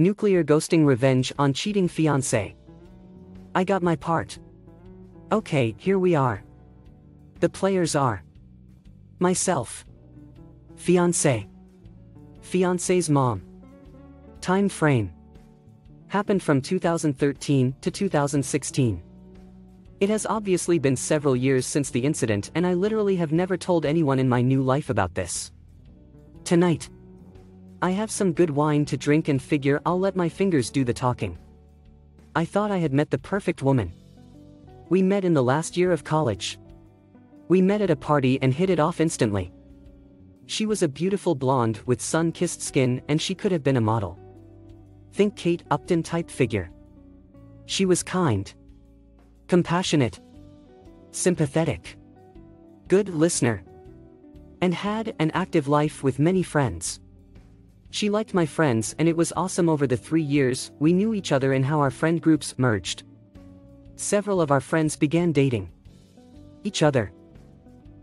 Nuclear ghosting revenge on cheating fiancé. I got my part. Okay, here we are. The players are myself, fiancé, fiancé's mom. Time frame happened from 2013 to 2016. It has obviously been several years since the incident, and I literally have never told anyone in my new life about this. Tonight, I have some good wine to drink and figure I'll let my fingers do the talking. I thought I had met the perfect woman. We met in the last year of college. We met at a party and hit it off instantly. She was a beautiful blonde with sun kissed skin, and she could have been a model. Think Kate Upton type figure. She was kind, compassionate, sympathetic, good listener, and had an active life with many friends. She liked my friends and it was awesome over the three years we knew each other and how our friend groups merged. Several of our friends began dating each other.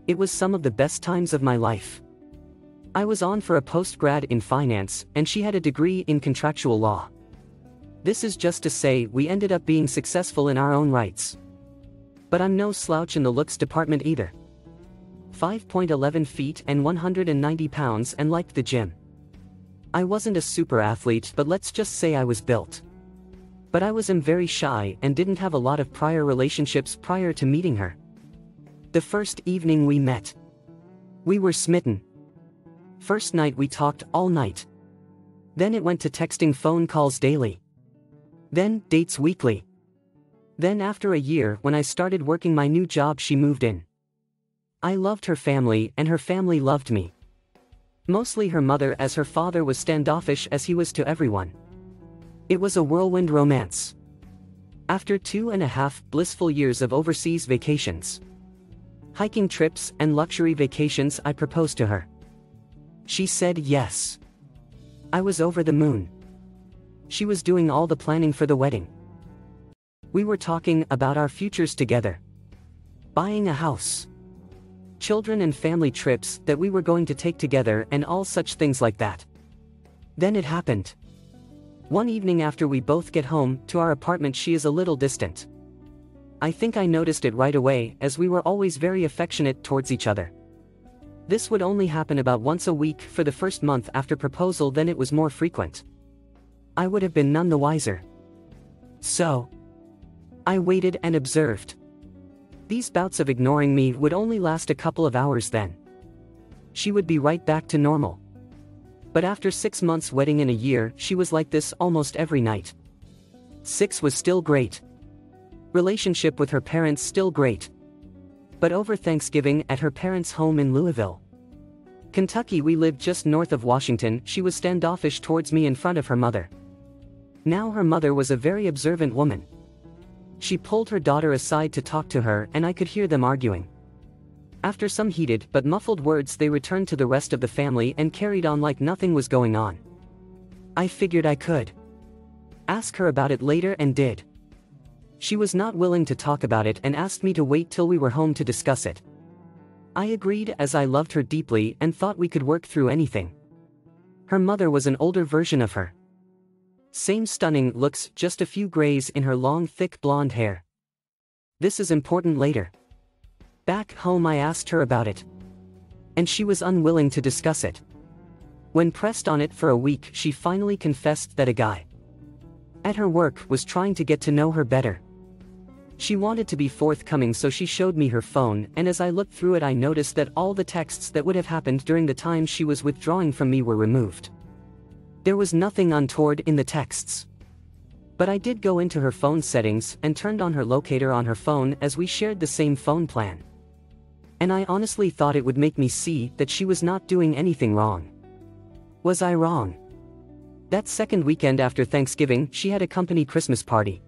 It was some of the best times of my life. I was on for a post-grad in finance and she had a degree in contractual law. This is just to say we ended up being successful in our own rights. But I'm no slouch in the looks department either. 5.11 feet and 190 pounds and liked the gym. I wasn't a super athlete but let's just say I was built. But I was am very shy and didn't have a lot of prior relationships prior to meeting her. The first evening we met. We were smitten. First night we talked all night. Then it went to texting phone calls daily. Then, dates weekly. Then after a year when I started working my new job she moved in. I loved her family and her family loved me. Mostly her mother as her father was standoffish as he was to everyone. It was a whirlwind romance. After two and a half blissful years of overseas vacations, hiking trips and luxury vacations I proposed to her. She said yes. I was over the moon. She was doing all the planning for the wedding. We were talking about our futures together. Buying a house children and family trips that we were going to take together and all such things like that. Then it happened. One evening after we both get home to our apartment she is a little distant. I think I noticed it right away as we were always very affectionate towards each other. This would only happen about once a week for the first month after proposal then it was more frequent. I would have been none the wiser. So. I waited and observed. These bouts of ignoring me would only last a couple of hours then. She would be right back to normal. But after six months wedding in a year, she was like this almost every night. Six was still great. Relationship with her parents still great. But over Thanksgiving at her parents' home in Louisville, Kentucky, we lived just north of Washington, she was standoffish towards me in front of her mother. Now her mother was a very observant woman. She pulled her daughter aside to talk to her and I could hear them arguing. After some heated but muffled words they returned to the rest of the family and carried on like nothing was going on. I figured I could ask her about it later and did. She was not willing to talk about it and asked me to wait till we were home to discuss it. I agreed as I loved her deeply and thought we could work through anything. Her mother was an older version of her. Same stunning looks, just a few grays in her long thick blonde hair. This is important later. Back home I asked her about it. And she was unwilling to discuss it. When pressed on it for a week she finally confessed that a guy at her work was trying to get to know her better. She wanted to be forthcoming so she showed me her phone and as I looked through it I noticed that all the texts that would have happened during the time she was withdrawing from me were removed. There was nothing untoward in the texts. But I did go into her phone settings and turned on her locator on her phone as we shared the same phone plan. And I honestly thought it would make me see that she was not doing anything wrong. Was I wrong? That second weekend after Thanksgiving, she had a company Christmas party.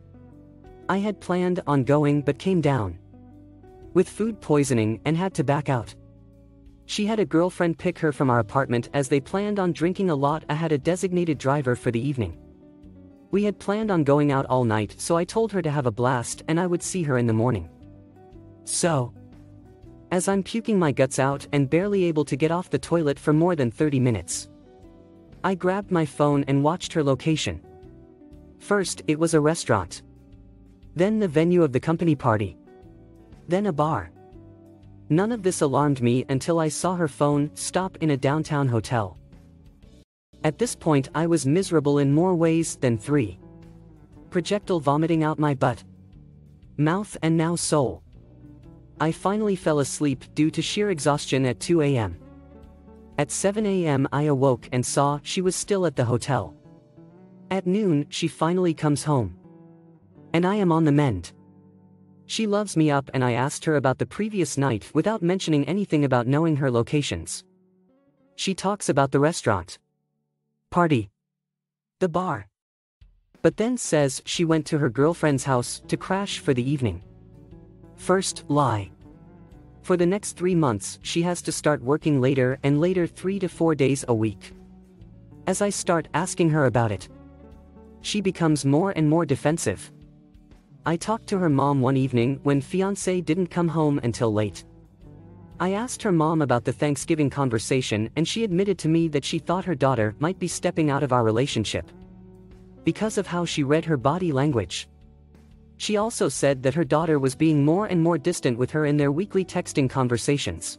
I had planned on going but came down with food poisoning and had to back out. She had a girlfriend pick her from our apartment as they planned on drinking a lot. I had a designated driver for the evening. We had planned on going out all night, so I told her to have a blast and I would see her in the morning. So, as I'm puking my guts out and barely able to get off the toilet for more than 30 minutes, I grabbed my phone and watched her location. First, it was a restaurant. Then the venue of the company party. Then a bar. None of this alarmed me until I saw her phone stop in a downtown hotel. At this point, I was miserable in more ways than three. Projectile vomiting out my butt, mouth, and now soul. I finally fell asleep due to sheer exhaustion at 2 a.m. At 7 a.m., I awoke and saw she was still at the hotel. At noon, she finally comes home. And I am on the mend. She loves me up and I asked her about the previous night without mentioning anything about knowing her locations. She talks about the restaurant, party, the bar. But then says she went to her girlfriend's house to crash for the evening. First, lie. For the next three months, she has to start working later and later three to four days a week. As I start asking her about it, she becomes more and more defensive. I talked to her mom one evening when fiance didn't come home until late. I asked her mom about the Thanksgiving conversation and she admitted to me that she thought her daughter might be stepping out of our relationship. Because of how she read her body language. She also said that her daughter was being more and more distant with her in their weekly texting conversations.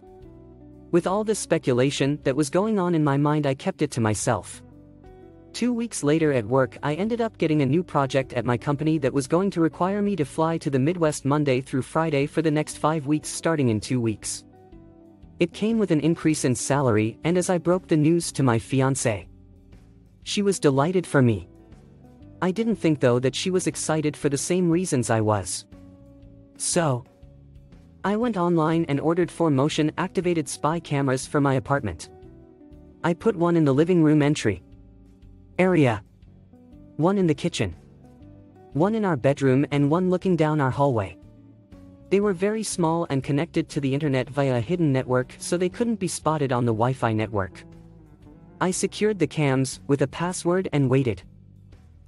With all this speculation that was going on in my mind, I kept it to myself. Two weeks later at work, I ended up getting a new project at my company that was going to require me to fly to the Midwest Monday through Friday for the next five weeks starting in two weeks. It came with an increase in salary, and as I broke the news to my fiancée, she was delighted for me. I didn't think though that she was excited for the same reasons I was. So, I went online and ordered four motion activated spy cameras for my apartment. I put one in the living room entry area, one in the kitchen, one in our bedroom, and one looking down our hallway. They were very small and connected to the internet via a hidden network so they couldn't be spotted on the Wi Fi network. I secured the cams with a password and waited.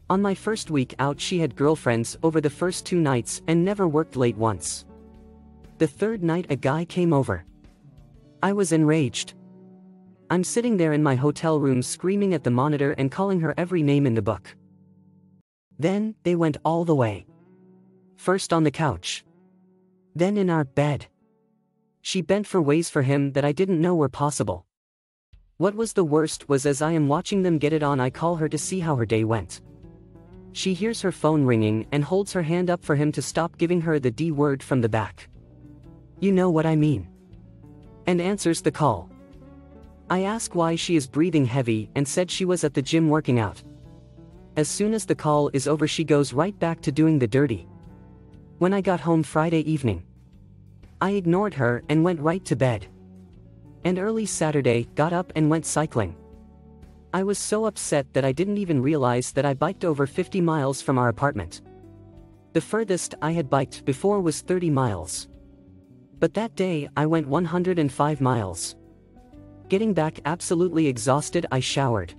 On my first week out, she had girlfriends over the first two nights and never worked late once. The third night, a guy came over. I was enraged. I'm sitting there in my hotel room screaming at the monitor and calling her every name in the book. Then, they went all the way. First on the couch. Then in our bed. She bent for ways for him that I didn't know were possible. What was the worst was as I am watching them get it on, I call her to see how her day went. She hears her phone ringing and holds her hand up for him to stop giving her the D word from the back. You know what I mean. And answers the call. I ask why she is breathing heavy and said she was at the gym working out. As soon as the call is over, she goes right back to doing the dirty. When I got home Friday evening, I ignored her and went right to bed. And early Saturday, got up and went cycling. I was so upset that I didn't even realize that I biked over 50 miles from our apartment. The furthest I had biked before was 30 miles. But that day, I went 105 miles. Getting back absolutely exhausted, I showered.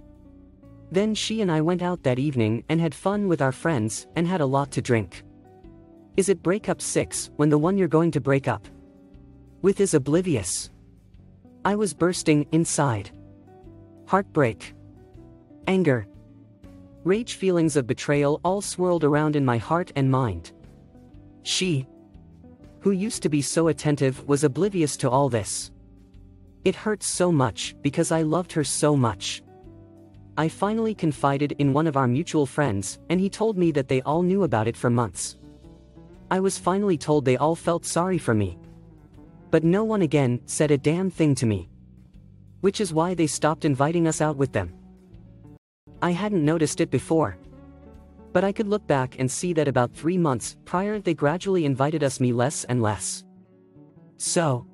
Then she and I went out that evening and had fun with our friends and had a lot to drink. Is it breakup 6 when the one you're going to break up with is oblivious? I was bursting inside. Heartbreak anger, rage feelings of betrayal all swirled around in my heart and mind. She, who used to be so attentive, was oblivious to all this. It hurts so much because I loved her so much. I finally confided in one of our mutual friends, and he told me that they all knew about it for months. I was finally told they all felt sorry for me. But no one again said a damn thing to me. Which is why they stopped inviting us out with them. I hadn't noticed it before. But I could look back and see that about three months prior they gradually invited us me less and less. So,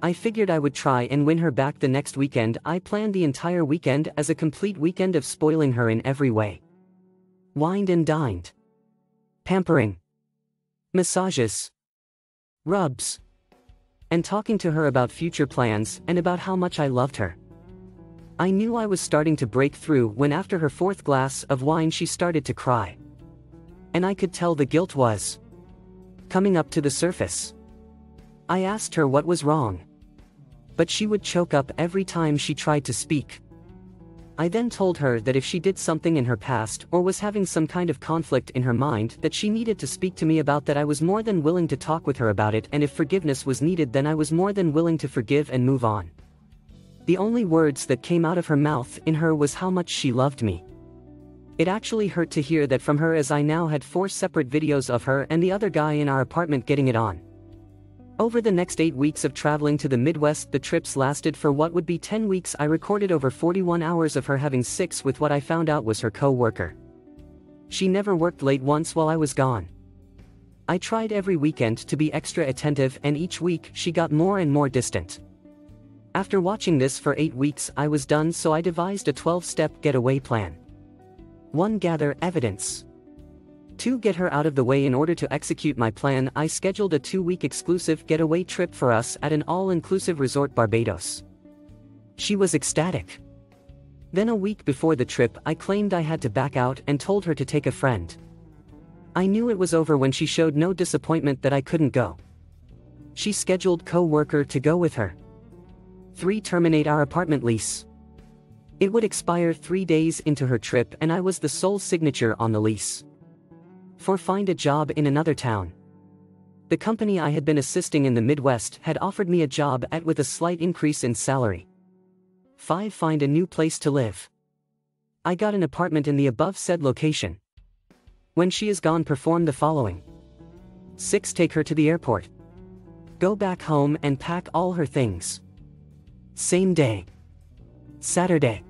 I figured I would try and win her back the next weekend. I planned the entire weekend as a complete weekend of spoiling her in every way. Wined and dined. Pampering. Massages. Rubs. And talking to her about future plans and about how much I loved her. I knew I was starting to break through when after her fourth glass of wine she started to cry. And I could tell the guilt was coming up to the surface. I asked her what was wrong. But she would choke up every time she tried to speak. I then told her that if she did something in her past or was having some kind of conflict in her mind that she needed to speak to me about that I was more than willing to talk with her about it and if forgiveness was needed then I was more than willing to forgive and move on. The only words that came out of her mouth in her was how much she loved me. It actually hurt to hear that from her as I now had four separate videos of her and the other guy in our apartment getting it on. Over the next 8 weeks of traveling to the Midwest the trips lasted for what would be 10 weeks I recorded over 41 hours of her having sex with what I found out was her co-worker. She never worked late once while I was gone. I tried every weekend to be extra attentive and each week she got more and more distant. After watching this for 8 weeks I was done so I devised a 12-step getaway plan. 1. Gather evidence. 2. Get her out of the way in order to execute my plan I scheduled a 2-week exclusive getaway trip for us at an all-inclusive resort Barbados. She was ecstatic. Then a week before the trip I claimed I had to back out and told her to take a friend. I knew it was over when she showed no disappointment that I couldn't go. She scheduled co-worker to go with her. 3. Terminate our apartment lease. It would expire three days into her trip and I was the sole signature on the lease. 4. Find a job in another town. The company I had been assisting in the Midwest had offered me a job at with a slight increase in salary. 5. Find a new place to live. I got an apartment in the above said location. When she is gone perform the following. 6. Take her to the airport. Go back home and pack all her things. Same day. Saturday.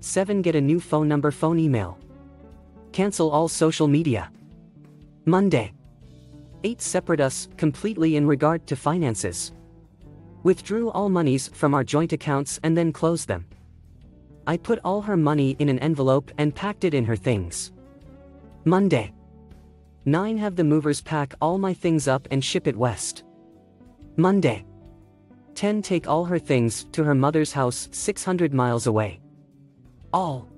7. Get a new phone number phone email. Cancel all social media. Monday. 8. Separate us completely in regard to finances. Withdrew all monies from our joint accounts and then closed them. I put all her money in an envelope and packed it in her things. Monday. 9. Have the movers pack all my things up and ship it west. Monday. 10. Take all her things to her mother's house 600 miles away. All.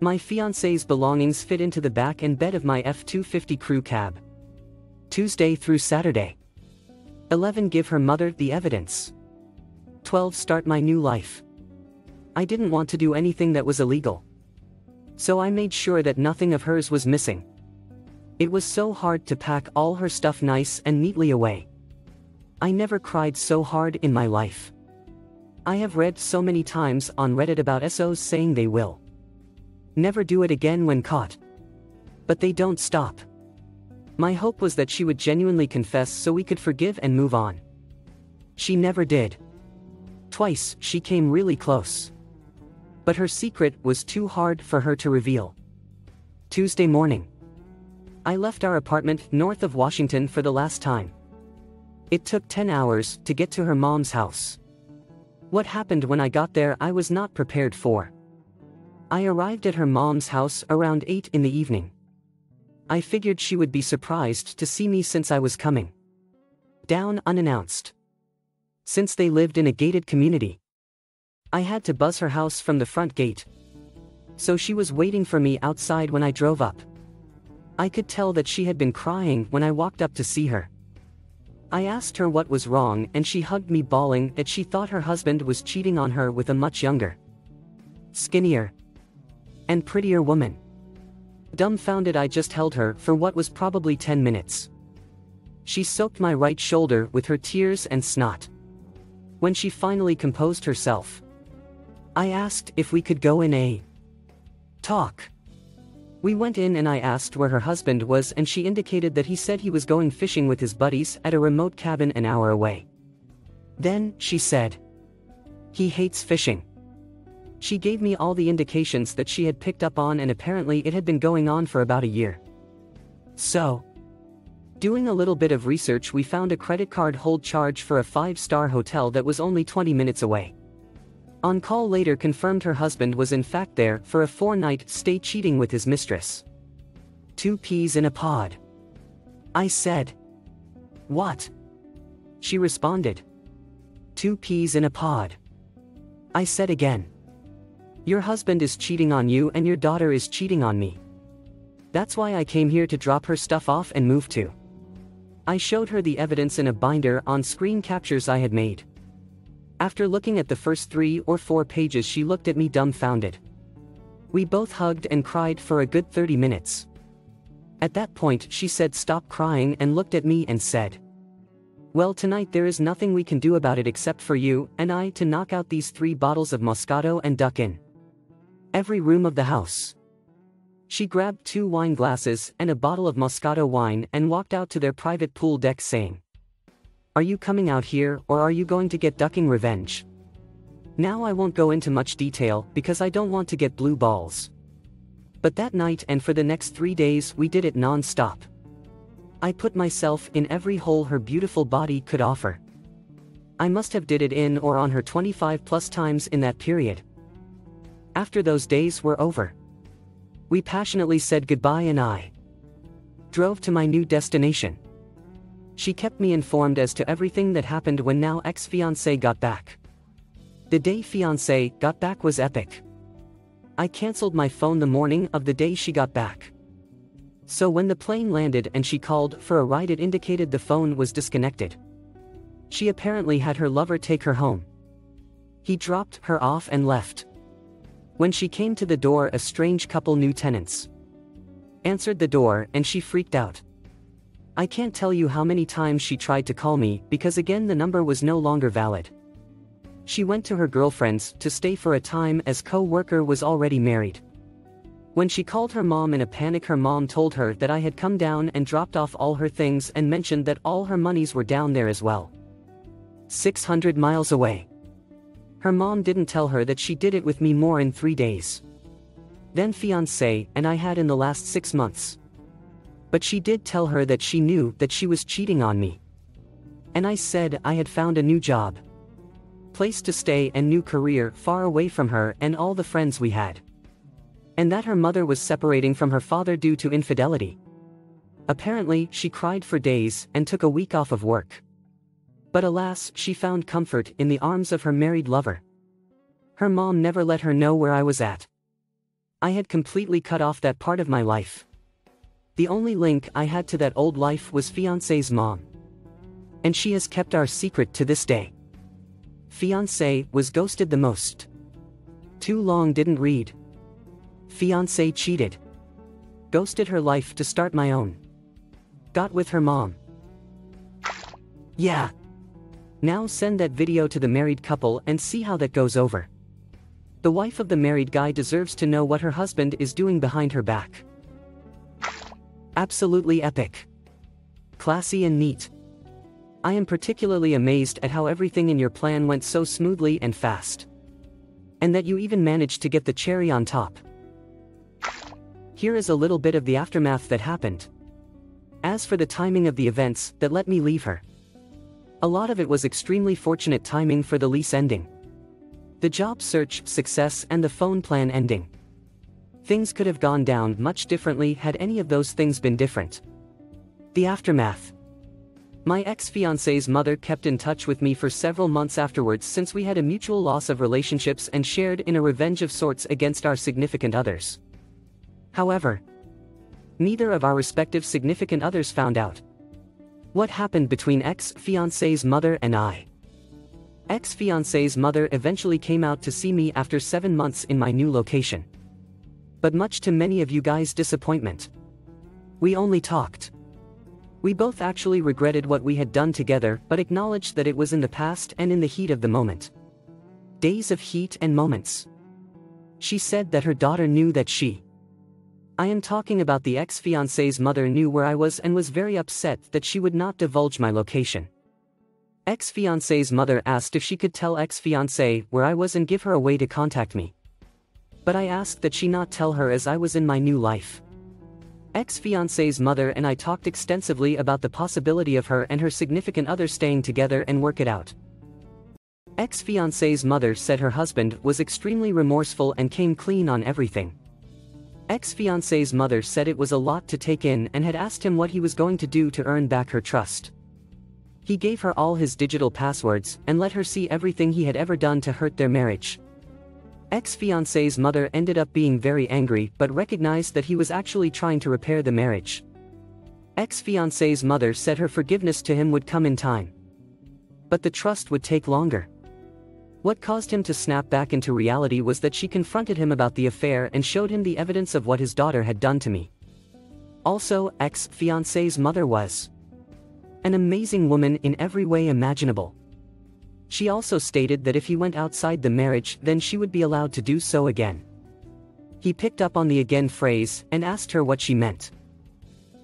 My fiance's belongings fit into the back and bed of my F-250 crew cab. Tuesday through Saturday. 11. Give her mother the evidence. 12. Start my new life. I didn't want to do anything that was illegal. So I made sure that nothing of hers was missing. It was so hard to pack all her stuff nice and neatly away. I never cried so hard in my life. I have read so many times on Reddit about SOs saying they will never do it again when caught. But they don't stop. My hope was that she would genuinely confess so we could forgive and move on. She never did. Twice, she came really close. But her secret was too hard for her to reveal. Tuesday morning. I left our apartment north of Washington for the last time. It took 10 hours to get to her mom's house. What happened when I got there I was not prepared for. I arrived at her mom's house around 8 in the evening. I figured she would be surprised to see me since I was coming down unannounced. Since they lived in a gated community, I had to buzz her house from the front gate. So she was waiting for me outside when I drove up. I could tell that she had been crying when I walked up to see her. I asked her what was wrong and she hugged me bawling that she thought her husband was cheating on her with a much younger, skinnier, and prettier woman. Dumbfounded I just held her for what was probably 10 minutes. She soaked my right shoulder with her tears and snot. When she finally composed herself, I asked if we could go in a talk. We went in and I asked where her husband was and she indicated that he said he was going fishing with his buddies at a remote cabin an hour away. Then, she said, he hates fishing. She gave me all the indications that she had picked up on and apparently it had been going on for about a year. So, Doing a little bit of research, we found a credit card hold charge for a five star hotel that was only 20 minutes away. On call later confirmed her husband was in fact there for a four night stay cheating with his mistress. Two peas in a pod. I said. What? She responded. Two peas in a pod. I said again. Your husband is cheating on you and your daughter is cheating on me. That's why I came here to drop her stuff off and move to. I showed her the evidence in a binder on screen captures I had made. After looking at the first three or four pages, she looked at me dumbfounded. We both hugged and cried for a good 30 minutes. At that point, she said, Stop crying, and looked at me and said, Well, tonight there is nothing we can do about it except for you and I to knock out these three bottles of Moscato and duck in every room of the house. She grabbed two wine glasses and a bottle of Moscato wine and walked out to their private pool deck saying, Are you coming out here or are you going to get ducking revenge? Now I won't go into much detail because I don't want to get blue balls. But that night and for the next three days we did it non-stop. I put myself in every hole her beautiful body could offer. I must have did it in or on her 25 plus times in that period. After those days were over. We passionately said goodbye and I drove to my new destination. She kept me informed as to everything that happened when now ex-fiancé got back. The day fiancé got back was epic. I cancelled my phone the morning of the day she got back. So when the plane landed and she called for a ride it indicated the phone was disconnected. She apparently had her lover take her home. He dropped her off and left. When she came to the door a strange couple new tenants answered the door and she freaked out. I can't tell you how many times she tried to call me because again the number was no longer valid. She went to her girlfriend's to stay for a time as co-worker was already married. When she called her mom in a panic her mom told her that I had come down and dropped off all her things and mentioned that all her monies were down there as well. 600 miles away. Her mom didn't tell her that she did it with me more in three days. Then fiancé and I had in the last six months. But she did tell her that she knew that she was cheating on me. And I said I had found a new job. Place to stay and new career far away from her and all the friends we had. And that her mother was separating from her father due to infidelity. Apparently, she cried for days and took a week off of work. But alas, she found comfort in the arms of her married lover. Her mom never let her know where I was at. I had completely cut off that part of my life. The only link I had to that old life was fiancé's mom. And she has kept our secret to this day. Fiancé was ghosted the most. Too long didn't read. Fiancé cheated. Ghosted her life to start my own. Got with her mom. Yeah, now send that video to the married couple and see how that goes over. The wife of the married guy deserves to know what her husband is doing behind her back. Absolutely epic. Classy and neat. I am particularly amazed at how everything in your plan went so smoothly and fast. And that you even managed to get the cherry on top. Here is a little bit of the aftermath that happened. As for the timing of the events that let me leave her. A lot of it was extremely fortunate timing for the lease ending. The job search, success, and the phone plan ending. Things could have gone down much differently had any of those things been different. The aftermath. My ex-fiancé's mother kept in touch with me for several months afterwards since we had a mutual loss of relationships and shared in a revenge of sorts against our significant others. However, neither of our respective significant others found out. What happened between ex-fiancé's mother and I? Ex-fiancé's mother eventually came out to see me after seven months in my new location. But much to many of you guys' disappointment. We only talked. We both actually regretted what we had done together but acknowledged that it was in the past and in the heat of the moment. Days of heat and moments. She said that her daughter knew that she I am talking about the ex-fiancé's mother knew where I was and was very upset that she would not divulge my location. Ex-fiancé's mother asked if she could tell ex-fiancé where I was and give her a way to contact me. But I asked that she not tell her as I was in my new life. Ex fiance's mother and I talked extensively about the possibility of her and her significant other staying together and work it out. Ex fiance's mother said her husband was extremely remorseful and came clean on everything. Ex fiance's mother said it was a lot to take in and had asked him what he was going to do to earn back her trust. He gave her all his digital passwords and let her see everything he had ever done to hurt their marriage. Ex-fiance's mother ended up being very angry but recognized that he was actually trying to repair the marriage. Ex-fiance's mother said her forgiveness to him would come in time. But the trust would take longer. What caused him to snap back into reality was that she confronted him about the affair and showed him the evidence of what his daughter had done to me. Also, ex-fiance's mother was an amazing woman in every way imaginable. She also stated that if he went outside the marriage then she would be allowed to do so again. He picked up on the again phrase and asked her what she meant.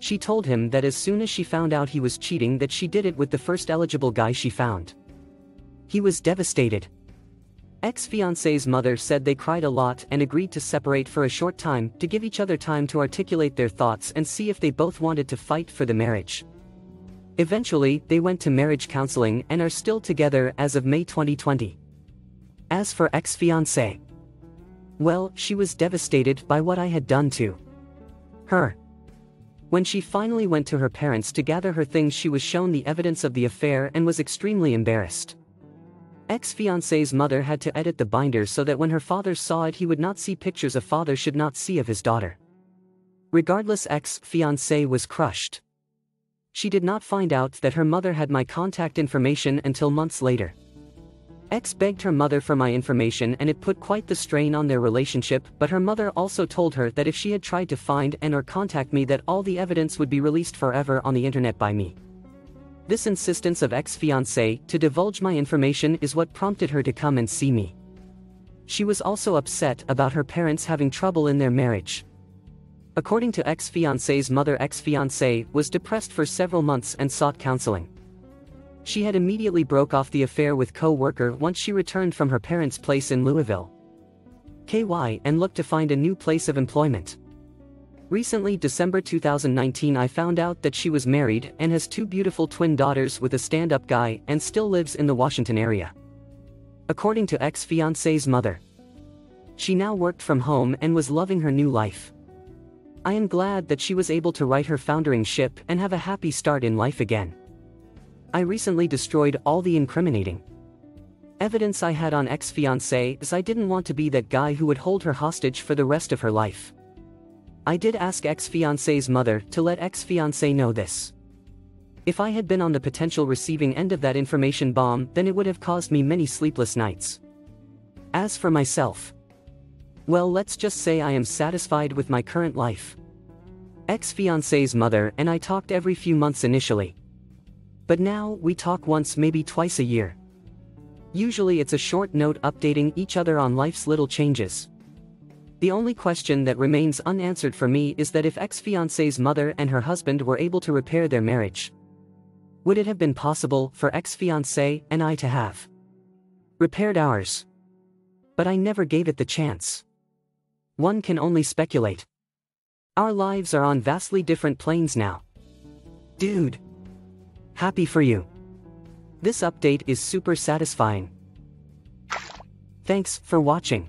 She told him that as soon as she found out he was cheating that she did it with the first eligible guy she found. He was devastated. Ex-fiance's mother said they cried a lot and agreed to separate for a short time to give each other time to articulate their thoughts and see if they both wanted to fight for the marriage. Eventually, they went to marriage counseling and are still together as of May 2020. As for ex-fiancé, well, she was devastated by what I had done to her. When she finally went to her parents to gather her things she was shown the evidence of the affair and was extremely embarrassed. Ex-fiancé's mother had to edit the binder so that when her father saw it he would not see pictures a father should not see of his daughter. Regardless ex-fiancé was crushed. She did not find out that her mother had my contact information until months later. Ex begged her mother for my information and it put quite the strain on their relationship but her mother also told her that if she had tried to find and or contact me that all the evidence would be released forever on the internet by me. This insistence of ex-fiancé to divulge my information is what prompted her to come and see me. She was also upset about her parents having trouble in their marriage. According to ex-fiancé's mother ex-fiancé was depressed for several months and sought counseling. She had immediately broke off the affair with co-worker once she returned from her parents' place in Louisville. KY and looked to find a new place of employment. Recently December 2019 I found out that she was married and has two beautiful twin daughters with a stand-up guy and still lives in the Washington area. According to ex-fiancé's mother. She now worked from home and was loving her new life. I am glad that she was able to right her foundering ship and have a happy start in life again. I recently destroyed all the incriminating evidence I had on ex-fiancé as I didn't want to be that guy who would hold her hostage for the rest of her life. I did ask ex-fiancé's mother to let ex-fiancé know this. If I had been on the potential receiving end of that information bomb then it would have caused me many sleepless nights. As for myself, well let's just say I am satisfied with my current life. Ex-fiancé's mother and I talked every few months initially. But now, we talk once maybe twice a year. Usually it's a short note updating each other on life's little changes. The only question that remains unanswered for me is that if ex-fiancé's mother and her husband were able to repair their marriage, would it have been possible for ex-fiancé and I to have repaired ours? But I never gave it the chance. One can only speculate. Our lives are on vastly different planes now. Dude. Happy for you. This update is super satisfying. Thanks for watching.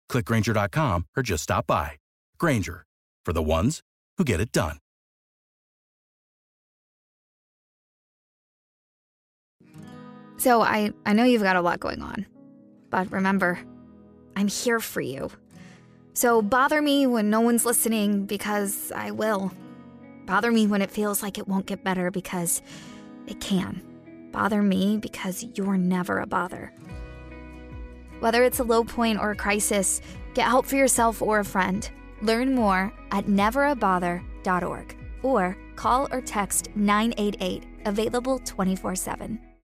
clickgrainger.com, or just stop by. Grainger, for the ones who get it done. So I, I know you've got a lot going on. But remember, I'm here for you. So bother me when no one's listening because I will. Bother me when it feels like it won't get better because it can. Bother me because you're never a bother. Whether it's a low point or a crisis, get help for yourself or a friend. Learn more at neverabother.org. or call or text 988, available 24 7.